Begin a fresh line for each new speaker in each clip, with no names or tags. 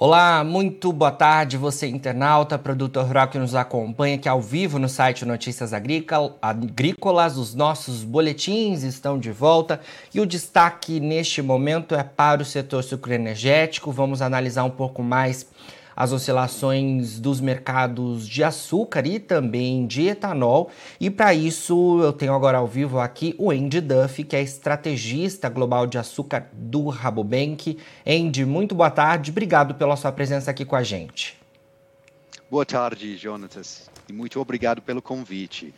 Olá, muito boa tarde, você internauta, produtor rural que nos acompanha aqui ao vivo no site Notícias Agrícolas. Os nossos boletins estão de volta e o destaque neste momento é para o setor sucroenergético. Vamos analisar um pouco mais as oscilações dos mercados de açúcar e também de etanol. E para isso eu tenho agora ao vivo aqui o Andy Duff, que é estrategista global de açúcar do Rabobank. Andy, muito boa tarde, obrigado pela sua presença aqui com a gente.
Boa tarde, Jonatas, e muito obrigado pelo convite.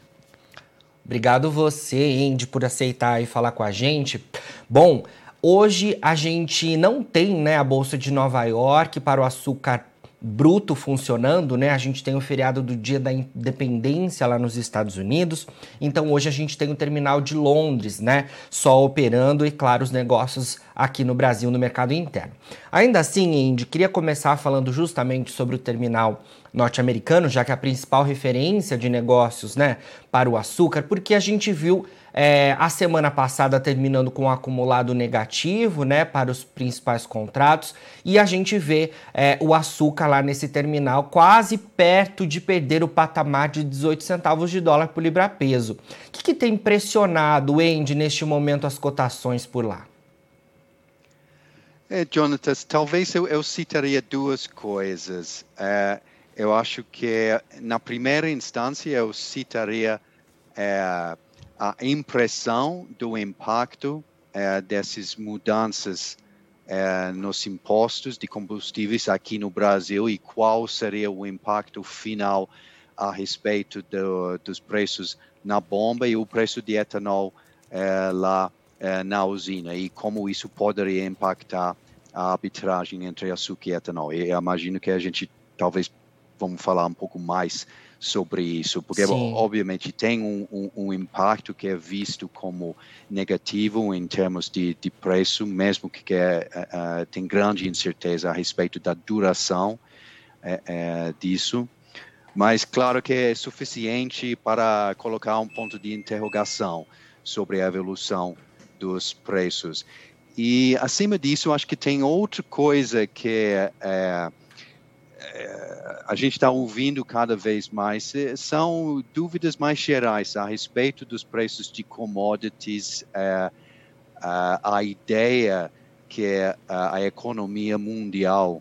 Obrigado você, Andy, por aceitar e falar com a gente. Bom, hoje a gente não tem né, a Bolsa de Nova York para o açúcar bruto funcionando, né? A gente tem o feriado do Dia da Independência lá nos Estados Unidos. Então hoje a gente tem o terminal de Londres, né? Só operando e claro os negócios aqui no Brasil no mercado interno. Ainda assim, Indy, queria começar falando justamente sobre o terminal norte-americano, já que é a principal referência de negócios, né, para o açúcar, porque a gente viu é, a semana passada terminando com um acumulado negativo né, para os principais contratos e a gente vê é, o açúcar lá nesse terminal quase perto de perder o patamar de 18 centavos de dólar por libra-peso. O que, que tem pressionado, Andy, neste momento as cotações por lá?
É, Jonatas, talvez eu, eu citaria duas coisas. É, eu acho que, na primeira instância, eu citaria é, a impressão do impacto é, dessas mudanças é, nos impostos de combustíveis aqui no Brasil e qual seria o impacto final a respeito do, dos preços na bomba e o preço de etanol é, lá é, na usina e como isso poderia impactar a arbitragem entre açúcar e etanol. Eu imagino que a gente talvez vamos falar um pouco mais sobre isso, porque Sim. obviamente tem um, um, um, impacto que é visto como negativo em termos de, de preço, mesmo que, que é, uh, tem grande incerteza a respeito da duração uh, disso. Mas claro que é suficiente para colocar um ponto de interrogação sobre a evolução dos preços. E acima disso, acho que tem outra coisa que é, a gente está ouvindo cada vez mais é, são dúvidas mais gerais a respeito dos preços de commodities, é, a, a ideia que a, a economia mundial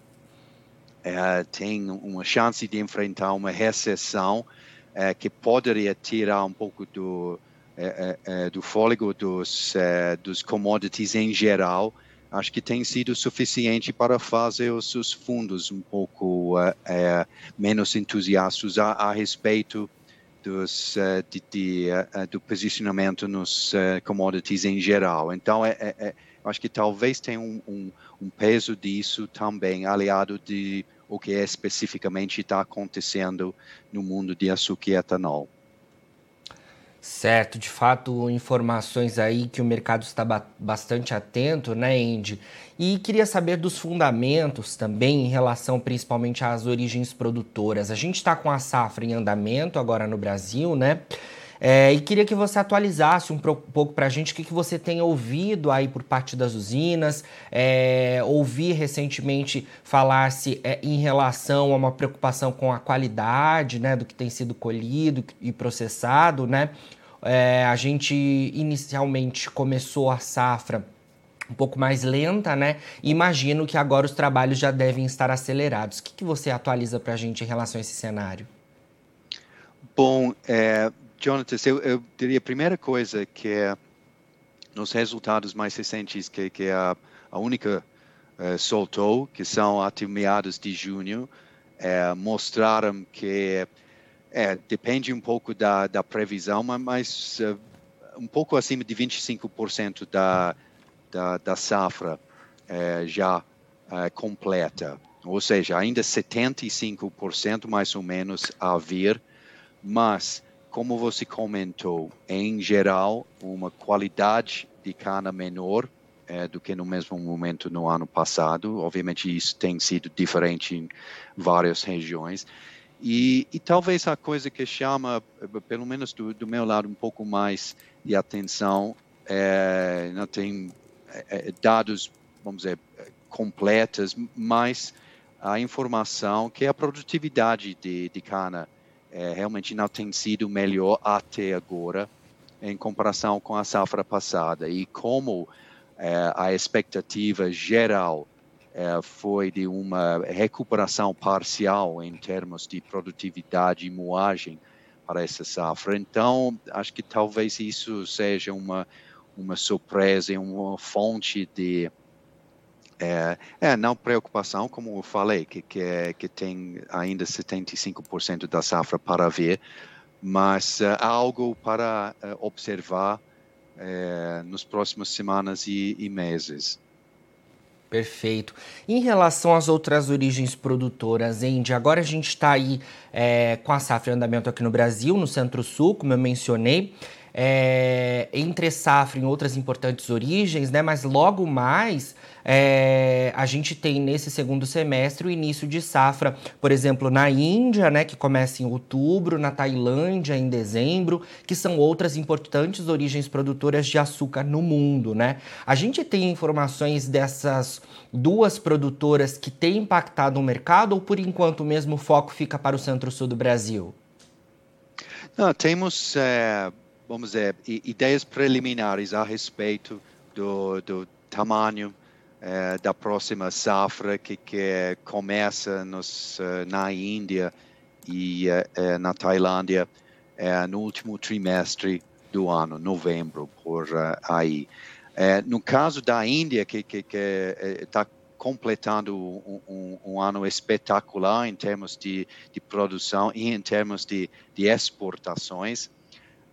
é, tem uma chance de enfrentar uma recessão é, que poderia tirar um pouco do, é, do fôlego dos, dos commodities em geral acho que tem sido suficiente para fazer os, os fundos um pouco uh, uh, menos entusiastas a, a respeito dos, uh, de, de, do posicionamento nos commodities em geral. Então, é, é, é, acho que talvez tenha um, um, um, peso disso também, aliado de o que especificamente está acontecendo no mundo de açúcar e etanol.
Certo, de fato, informações aí que o mercado está ba bastante atento, né, Andy? E queria saber dos fundamentos também em relação principalmente às origens produtoras. A gente está com a safra em andamento agora no Brasil, né? É, e queria que você atualizasse um pouco para a gente o que, que você tem ouvido aí por parte das usinas. É, ouvi recentemente falar-se é, em relação a uma preocupação com a qualidade né, do que tem sido colhido e processado. Né? É, a gente inicialmente começou a safra um pouco mais lenta, né? Imagino que agora os trabalhos já devem estar acelerados. O que, que você atualiza para a gente em relação a esse cenário?
Bom, é, Jonathan, eu, eu, diria a primeira coisa que é nos resultados mais recentes que, que a, a única uh, soltou, que são até meados de junho, é, mostraram que é, depende um pouco da, da previsão, mas uh, um pouco acima de 25% da, da, da safra uh, já completa. Ou seja, ainda 75% mais ou menos a vir, mas como você comentou, em geral, uma qualidade de cana menor é, do que no mesmo momento no ano passado. Obviamente, isso tem sido diferente em várias regiões. E, e talvez a coisa que chama, pelo menos do, do meu lado, um pouco mais de atenção, é, não tem é, é dados, vamos dizer, completos, mas a informação que a produtividade de, de cana é, realmente não tem sido melhor até agora em comparação com a safra passada e como é, a expectativa geral é, foi de uma recuperação parcial em termos de produtividade e moagem para essa safra. Então, acho que talvez isso seja uma, uma surpresa uma fonte de é, é, não preocupação, como eu falei, que, que, é, que tem ainda 75% da safra para ver, mas uh, algo para uh, observar uh, nos próximas semanas e, e, meses.
Perfeito. Em relação às outras origens produtoras, Andy, agora a gente está aí é, com a safra em andamento aqui no Brasil, no Centro-Sul, como eu mencionei é, entre safra em outras importantes origens, né? Mas logo mais é, a gente tem nesse segundo semestre o início de safra, por exemplo, na Índia, né? Que começa em outubro, na Tailândia em dezembro, que são outras importantes origens produtoras de açúcar no mundo, né? A gente tem informações dessas duas produtoras que têm impactado o mercado ou por enquanto mesmo o foco fica para o centro-sul do Brasil?
Não, temos é, vamos dizer, ideias preliminares a respeito do, do tamanho eh, da próxima safra que, que começa nos, eh, na Índia e eh, na Tailândia no último trimestre do ano, novembro, por aí. no caso da Índia, que está completando um, um, um, ano espetacular em termos de, de produção e em termos de, de exportações,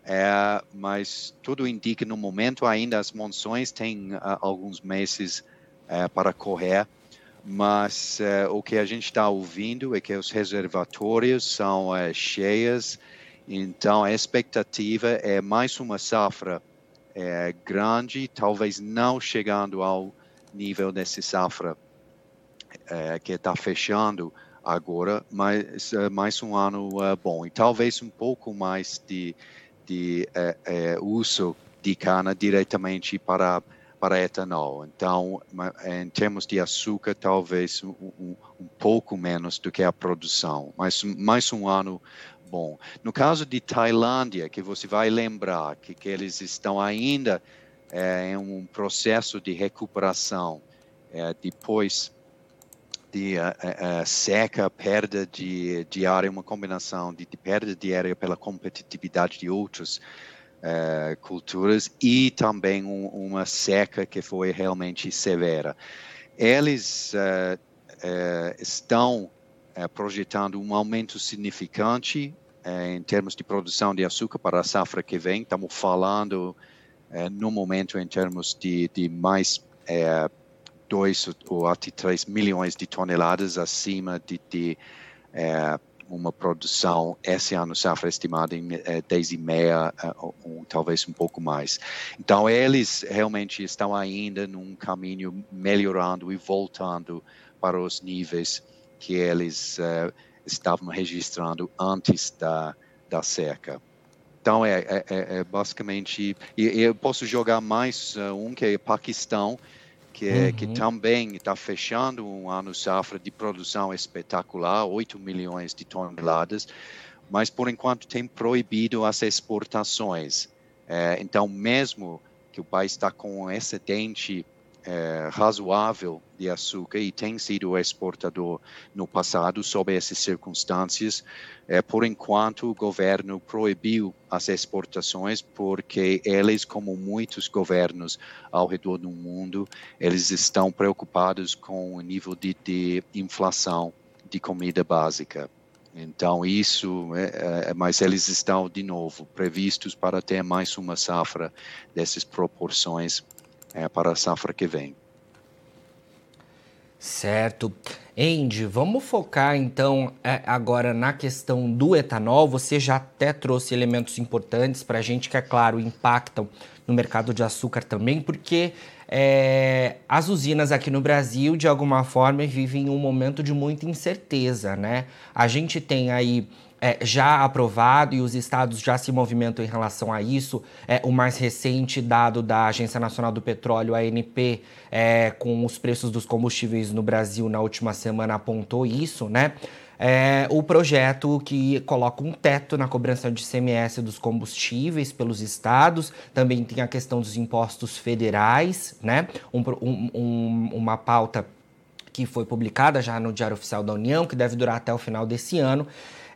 é, mas tudo indica no momento ainda as monções têm uh, alguns meses uh, para correr, mas uh, o que a gente está ouvindo é que os reservatórios são cheios, então a expectativa é mais uma safra grande, talvez não chegando ao nível dessa safra que está fechando agora, mas mais um ano bom. E talvez um pouco mais de de é, é, uso de cana diretamente para para etanol. Então, em termos de açúcar, talvez um, um, um, pouco menos do que a produção, mas mais um ano bom. No caso de Tailândia, que você vai lembrar que, que eles estão ainda é, em um processo de recuperação é, depois de uh, uh, seca, perda de, de área, uma combinação de, de, perda de área pela competitividade de outras uh, culturas e também um, uma seca que foi realmente severa. Eles estão projetando um aumento significante em termos de produção de açúcar para a safra que vem. Estamos falando no momento em termos de, de mais 2 ou até 3 milhões de toneladas acima de, de é, uma produção esse ano safra estimada em é, 10,5 é, ou talvez um pouco mais. Então eles realmente estão ainda num caminho melhorando e voltando para os níveis que eles é, estavam registrando antes da, da seca. Então é, é, é, é basicamente e, eu posso jogar mais um que é Paquistão que, uhum. que também está fechando um ano safra de produção espetacular, 8 milhões de toneladas, mas por enquanto tem proibido as exportações. É, então, mesmo que o país está com um excedente é, razoável de açúcar e tem sido exportador no passado sob essas circunstâncias. É, por enquanto, o governo proibiu as exportações porque eles, como muitos governos ao redor do mundo, eles estão preocupados com o nível de, de inflação de comida básica. Então, isso, é, é, mas eles estão, de novo, previstos para ter mais uma safra dessas proporções é, para a safra que vem.
Certo. Andy, vamos focar então é, agora na questão do etanol. Você já até trouxe elementos importantes para a gente que, é claro, impactam no mercado de açúcar também, porque é, as usinas aqui no Brasil, de alguma forma, vivem um momento de muita incerteza, né? A gente tem aí é, já aprovado e os estados já se movimentam em relação a isso. É, o mais recente dado da Agência Nacional do Petróleo, ANP, é, com os preços dos combustíveis no Brasil na última semana apontou isso, né? É o projeto que coloca um teto na cobrança de CMS dos combustíveis pelos estados, também tem a questão dos impostos federais, né? Um, um, uma pauta que foi publicada já no Diário Oficial da União, que deve durar até o final desse ano.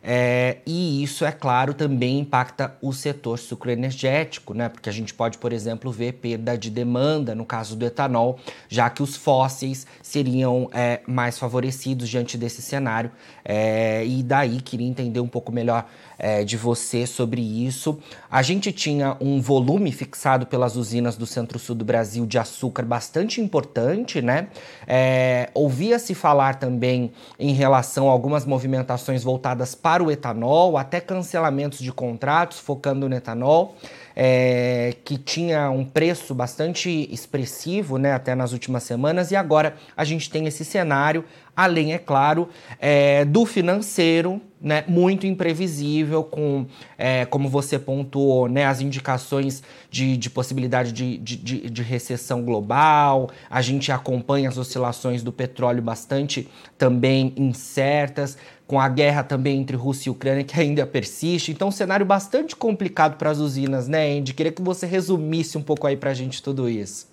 É, e isso, é claro, também impacta o setor sucroenergético, né? Porque a gente pode, por exemplo, ver perda de demanda no caso do etanol, já que os fósseis seriam é, mais favorecidos diante desse cenário. É, e daí queria entender um pouco melhor é, de você sobre isso. A gente tinha um volume fixado pelas usinas do centro-sul do Brasil de açúcar bastante importante, né? É, Ouvia-se falar também em relação a algumas movimentações voltadas para o etanol, até cancelamentos de contratos focando no etanol é, que tinha um preço bastante expressivo, né, até nas últimas semanas, e agora a gente tem esse cenário, além, é claro, é, do financeiro, né, muito imprevisível, com, é, como você pontuou, né, as indicações de, de possibilidade de, de, de, recessão global, a gente acompanha as oscilações do petróleo bastante também incertas, com a guerra também entre Rússia e Ucrânia que ainda persiste. Então, um cenário bastante complicado para as usinas, né, Andy? Queria que você resumisse um pouco aí para a gente tudo isso.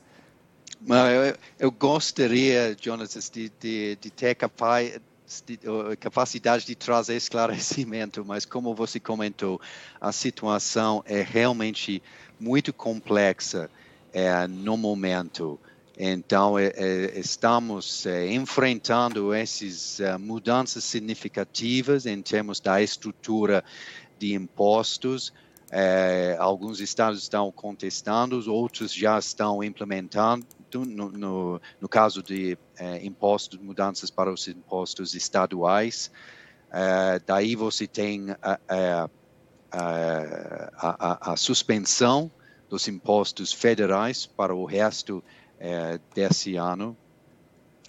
Eu, eu gostaria, Jonas, de, de, de ter capaz, capacidade de trazer esclarecimento, mas como você comentou, a situação é realmente muito complexa é, no momento. Então, é, é, estamos é, enfrentando essas mudanças significativas em termos da estrutura de impostos. alguns estados estão contestando, outros já estão implementando. No, no, no caso de impostos, mudanças para os impostos estaduais, daí você tem a, a, a suspensão dos impostos federais para o resto é, desse ano.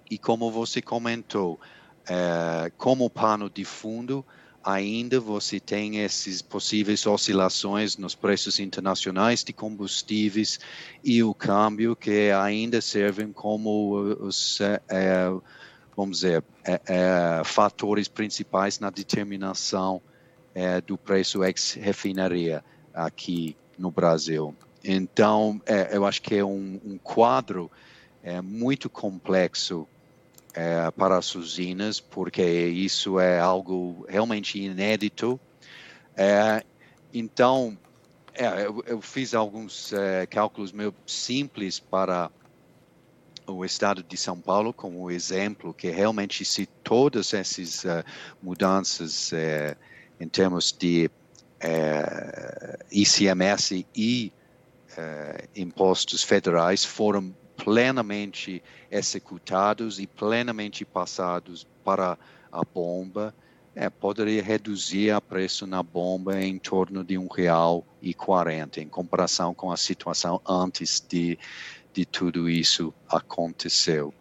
E como você comentou, é, como pano de fundo, ainda você tem essas possíveis oscilações nos preços internacionais de combustíveis e o câmbio que ainda servem como os, é, é vamos dizer, fatores principais na determinação do preço ex-refinaria aqui no Brasil. Então, eu acho que é um, um quadro muito complexo é, para as usinas, porque isso é algo realmente inédito. É, então, é, eu, eu, fiz alguns é, cálculos meio simples para o estado de São Paulo como exemplo, que realmente se todas essas uh, mudanças uh, em termos de ICMS e impostos federais foram plenamente executados e plenamente passados para a bomba, é, poderia reduzir o preço na bomba em torno de um real e quarenta, em comparação com a situação antes de, de tudo isso aconteceu.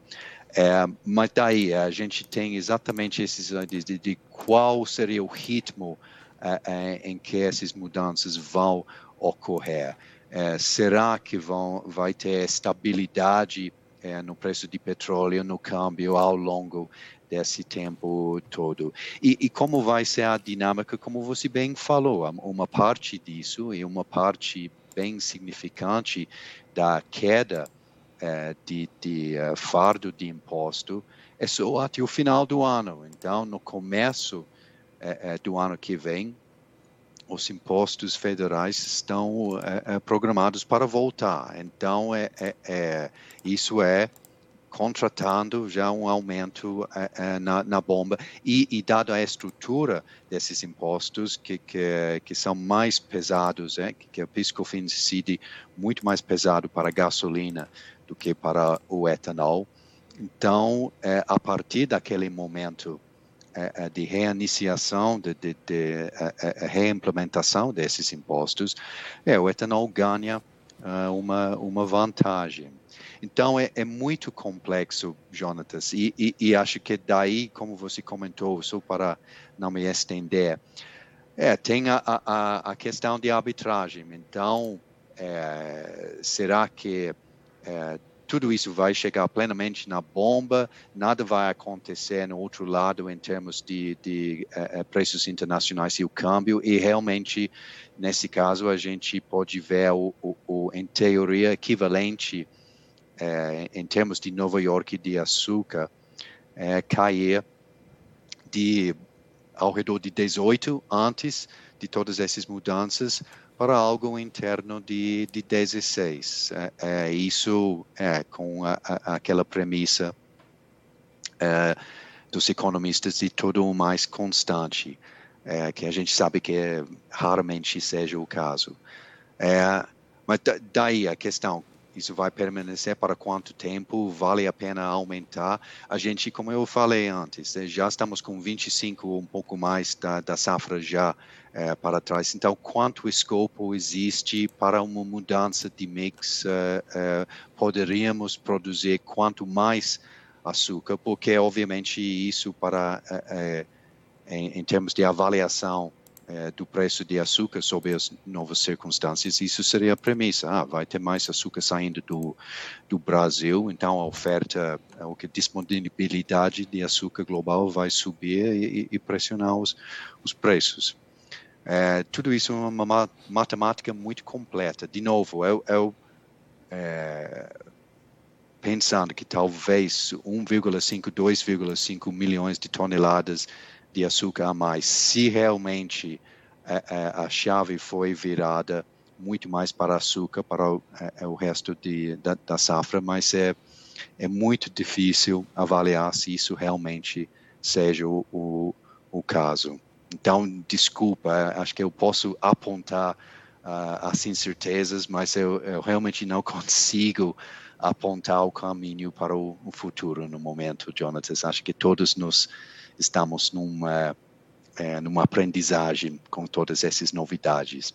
É, mas daí a gente tem exatamente esses de, de, de qual seria o ritmo é, em que essas mudanças vão ocorrer. É, será que vão, vai ter estabilidade é, no preço de petróleo, no câmbio ao longo desse tempo todo? E, e, como vai ser a dinâmica, como você bem falou, uma parte disso e uma parte bem significante da queda é, de, de uh, fardo de imposto é só até o final do ano. Então, no começo é, é, do ano que vem, os impostos federais estão é, é, programados para voltar. Então, é, é, é isso é contratando já um aumento é, na, na, bomba e, e dado a estrutura desses impostos que, que, que são mais pesados, é, que, que o PIS/COFINS incide muito mais pesado para a gasolina do que para o etanol. Então, a partir daquele momento de reiniciação, de, de, de é, reimplementação desses impostos, é, o etanol ganha uma, uma vantagem. Então, é, é muito complexo, Jonatas, e, e, e, acho que daí, como você comentou, só para não me estender, É, tem a, a, a questão de arbitragem. Então, é, será que é, tudo isso vai chegar plenamente na bomba, nada vai acontecer no outro lado em termos de, de uh, preços internacionais e o câmbio, e realmente, nesse caso, a gente pode ver, o, o, o em teoria, equivalente uh, em termos de Nova York de açúcar, uh, cair de ao redor de 18 antes de todas essas mudanças para algo interno de, de 16. É, é, isso é com a, a, aquela premissa é, dos economistas de tudo o mais constante, é, que a gente sabe que raramente seja o caso. É, mas daí a questão, isso vai permanecer para quanto tempo? Vale a pena aumentar? A gente, como eu falei antes, eh, já estamos com 25, um pouco mais da, da safra já é, para trás. Então, quanto escopo existe para uma mudança de mix? É, é, poderíamos produzir quanto mais açúcar? Porque, obviamente, isso para em, em termos de avaliação é, do preço de açúcar sob as novas circunstâncias, isso seria a premissa. Ah, vai ter mais açúcar saindo do, do Brasil, então a oferta, a disponibilidade de açúcar global vai subir e, e pressionar os, os preços. É, tudo isso é uma matemática muito completa. De novo, eu, eu é, pensando que talvez 1,5, 2,5 milhões de toneladas de açúcar a mais, se realmente a, é, é, a chave foi virada muito mais para açúcar, para o, é, o resto de, da, da, safra, mas é, é muito difícil avaliar se isso realmente seja o, o, o caso. Então, desculpa, acho que eu posso apontar uh, as incertezas, mas eu, eu, realmente não consigo apontar o caminho para o, o futuro no momento, Jonathan. Acho que todos nos estamos numa, é, numa aprendizagem com todas essas novidades.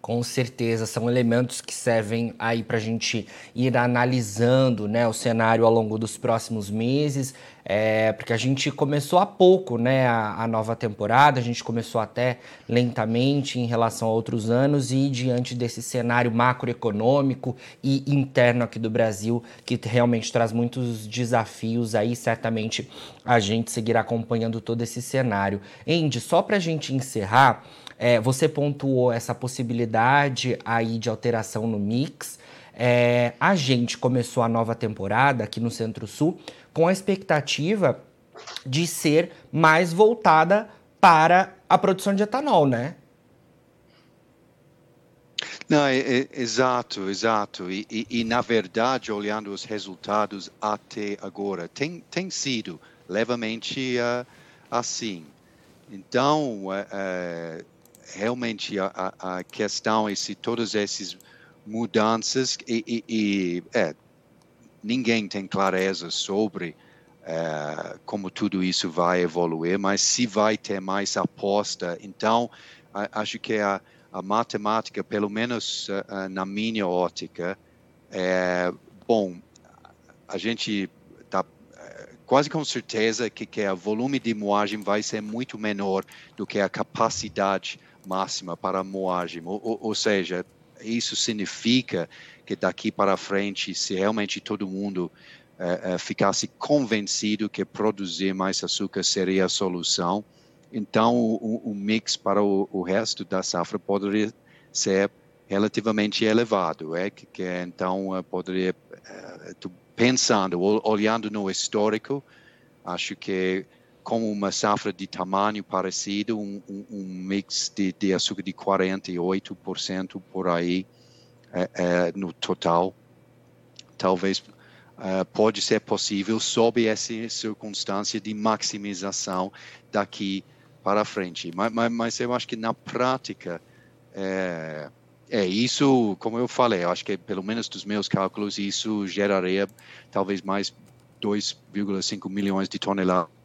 Com certeza, são elementos que servem aí para a gente ir analisando né, o cenário ao longo dos próximos meses, é, porque a gente começou há pouco né, a, a, nova temporada, a gente começou até lentamente em relação a outros anos e diante desse cenário macroeconômico e interno aqui do Brasil, que realmente traz muitos desafios aí, certamente a gente seguirá acompanhando todo esse cenário. Andy, só para a gente encerrar. É, você pontuou essa possibilidade aí de alteração no mix. É, a gente começou a nova temporada aqui no Centro-Sul com a expectativa de ser mais voltada para a produção de etanol, né?
Não, é, é, exato, exato. E, e, e, na verdade, olhando os resultados até agora, tem, tem sido levemente uh, assim. Então, uh, uh, realmente a, a, questão é se todas essas mudanças e, e, e é, ninguém tem clareza sobre é, como tudo isso vai evoluir, mas se vai ter mais aposta, então acho que a, a, matemática, pelo menos uh, na minha ótica, é bom. A gente está quase com certeza que, que o volume de moagem vai ser muito menor do que a capacidade máxima para a moagem. Ou, ou, seja, isso significa que daqui para frente, se realmente todo mundo uh, uh, ficasse convencido que produzir mais açúcar seria a solução, então o, o mix para o, o, resto da safra poderia ser relativamente elevado, é que, que então uh, poderia, pensando, olhando no histórico, acho que como uma safra de tamanho parecido, um, um, um mix de, de, açúcar de 48% por aí é, é, no total. Talvez é, pode ser possível sob essa circunstância de maximização daqui para frente. Mas, mas, mas eu acho que na prática é, é, isso, como eu falei, eu acho que pelo menos dos meus cálculos, isso geraria talvez mais 2,5 milhões de toneladas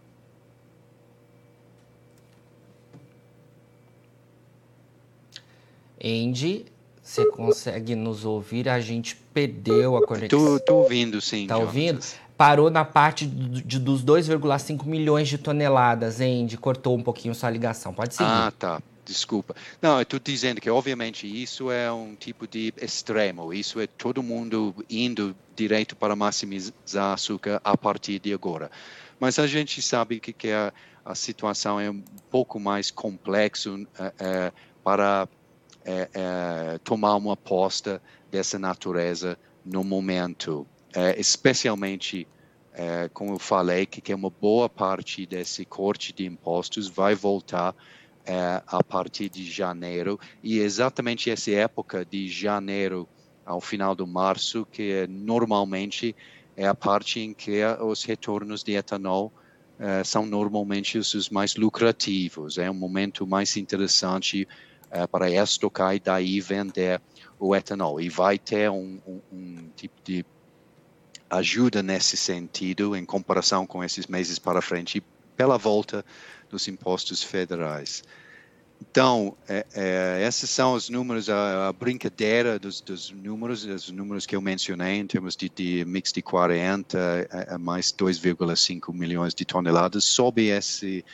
Andy, você consegue nos ouvir? A gente perdeu a conexão.
Tô, tô ouvindo, sim.
Tá ouvindo? parou na parte de, de dos 2,5 milhões de toneladas, Andy. Cortou um pouquinho sua ligação. Pode seguir.
Ah, tá. Desculpa. Não, eu estou dizendo que, obviamente, isso é um tipo de extremo. Isso é todo mundo indo direito para maximizar açúcar a partir de agora. Mas a gente sabe que, que a, a situação é um pouco mais complexa é, é, para é, tomar uma aposta dessa natureza no momento, especialmente como eu falei, que, que uma boa parte desse corte de impostos vai voltar é, a partir de janeiro, e exatamente essa época de janeiro ao final do março, que é, normalmente é a parte em que os retornos de etanol é, são normalmente os mais lucrativos, é um momento mais interessante é, para estocar e daí vender o etanol. E vai ter um, um, um tipo de ajuda nesse sentido em comparação com esses meses para frente pela volta dos impostos federais. Então, é, é, esses são os números, a, a brincadeira dos, dos, números, os números que eu mencionei em termos de, de mix de 40 a, a mais 2,5 milhões de toneladas, sob esse,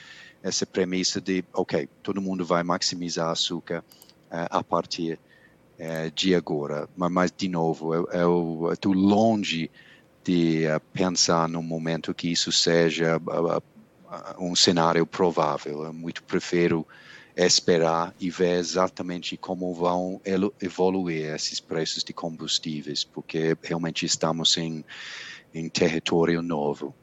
essa premissa de, ok, todo mundo vai maximizar açúcar uh, a partir uh, de agora. Mas, mas de novo, eu, estou longe de uh, pensar no momento que isso seja um cenário provável. Eu muito prefiro esperar e ver exatamente como vão evoluir esses preços de combustíveis, porque realmente estamos em, em território novo.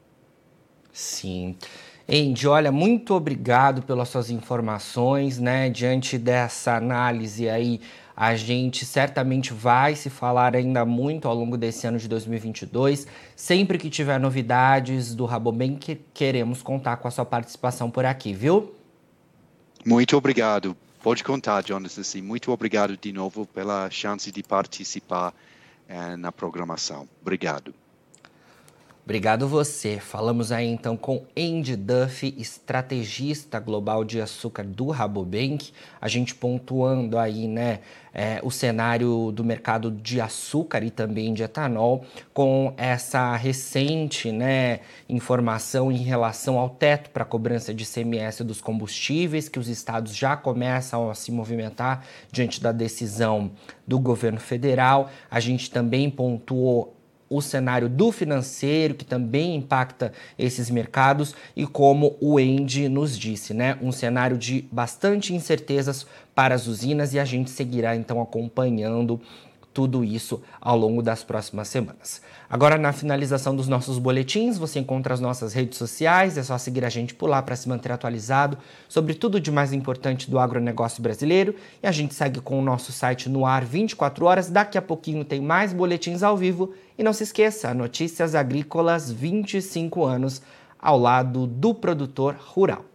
Sim. Andy, olha, muito obrigado pelas suas informações, né? Diante dessa análise aí, a gente certamente vai se falar ainda muito ao longo desse ano de 2022. Sempre que tiver novidades do Rabobank, queremos contar com a sua participação por aqui, viu?
Muito obrigado. Pode contar, Jonas. Assim, muito obrigado de novo pela chance de participar eh, na programação. Obrigado.
Obrigado você. Falamos aí então com Andy Duff, estrategista global de açúcar do Rabobank. A gente pontuando aí, né, é, o cenário do mercado de açúcar e também de etanol, com essa recente, né, informação em relação ao teto para cobrança de CMS dos combustíveis, que os estados já começam a se movimentar diante da decisão do governo federal. A gente também pontuou o cenário do financeiro, que também impacta esses mercados, e como o Andy nos disse, né? Um cenário de bastante incertezas para as usinas e a gente seguirá então acompanhando tudo isso ao longo das próximas semanas. Agora, na finalização dos nossos boletins, você encontra as nossas redes sociais, é só seguir a gente por lá para se manter atualizado sobre tudo de mais importante do agronegócio brasileiro. E a gente segue com o nosso site no ar 24 horas. Daqui a pouquinho tem mais boletins ao vivo. E não se esqueça, Notícias Agrícolas 25 anos ao lado do produtor rural.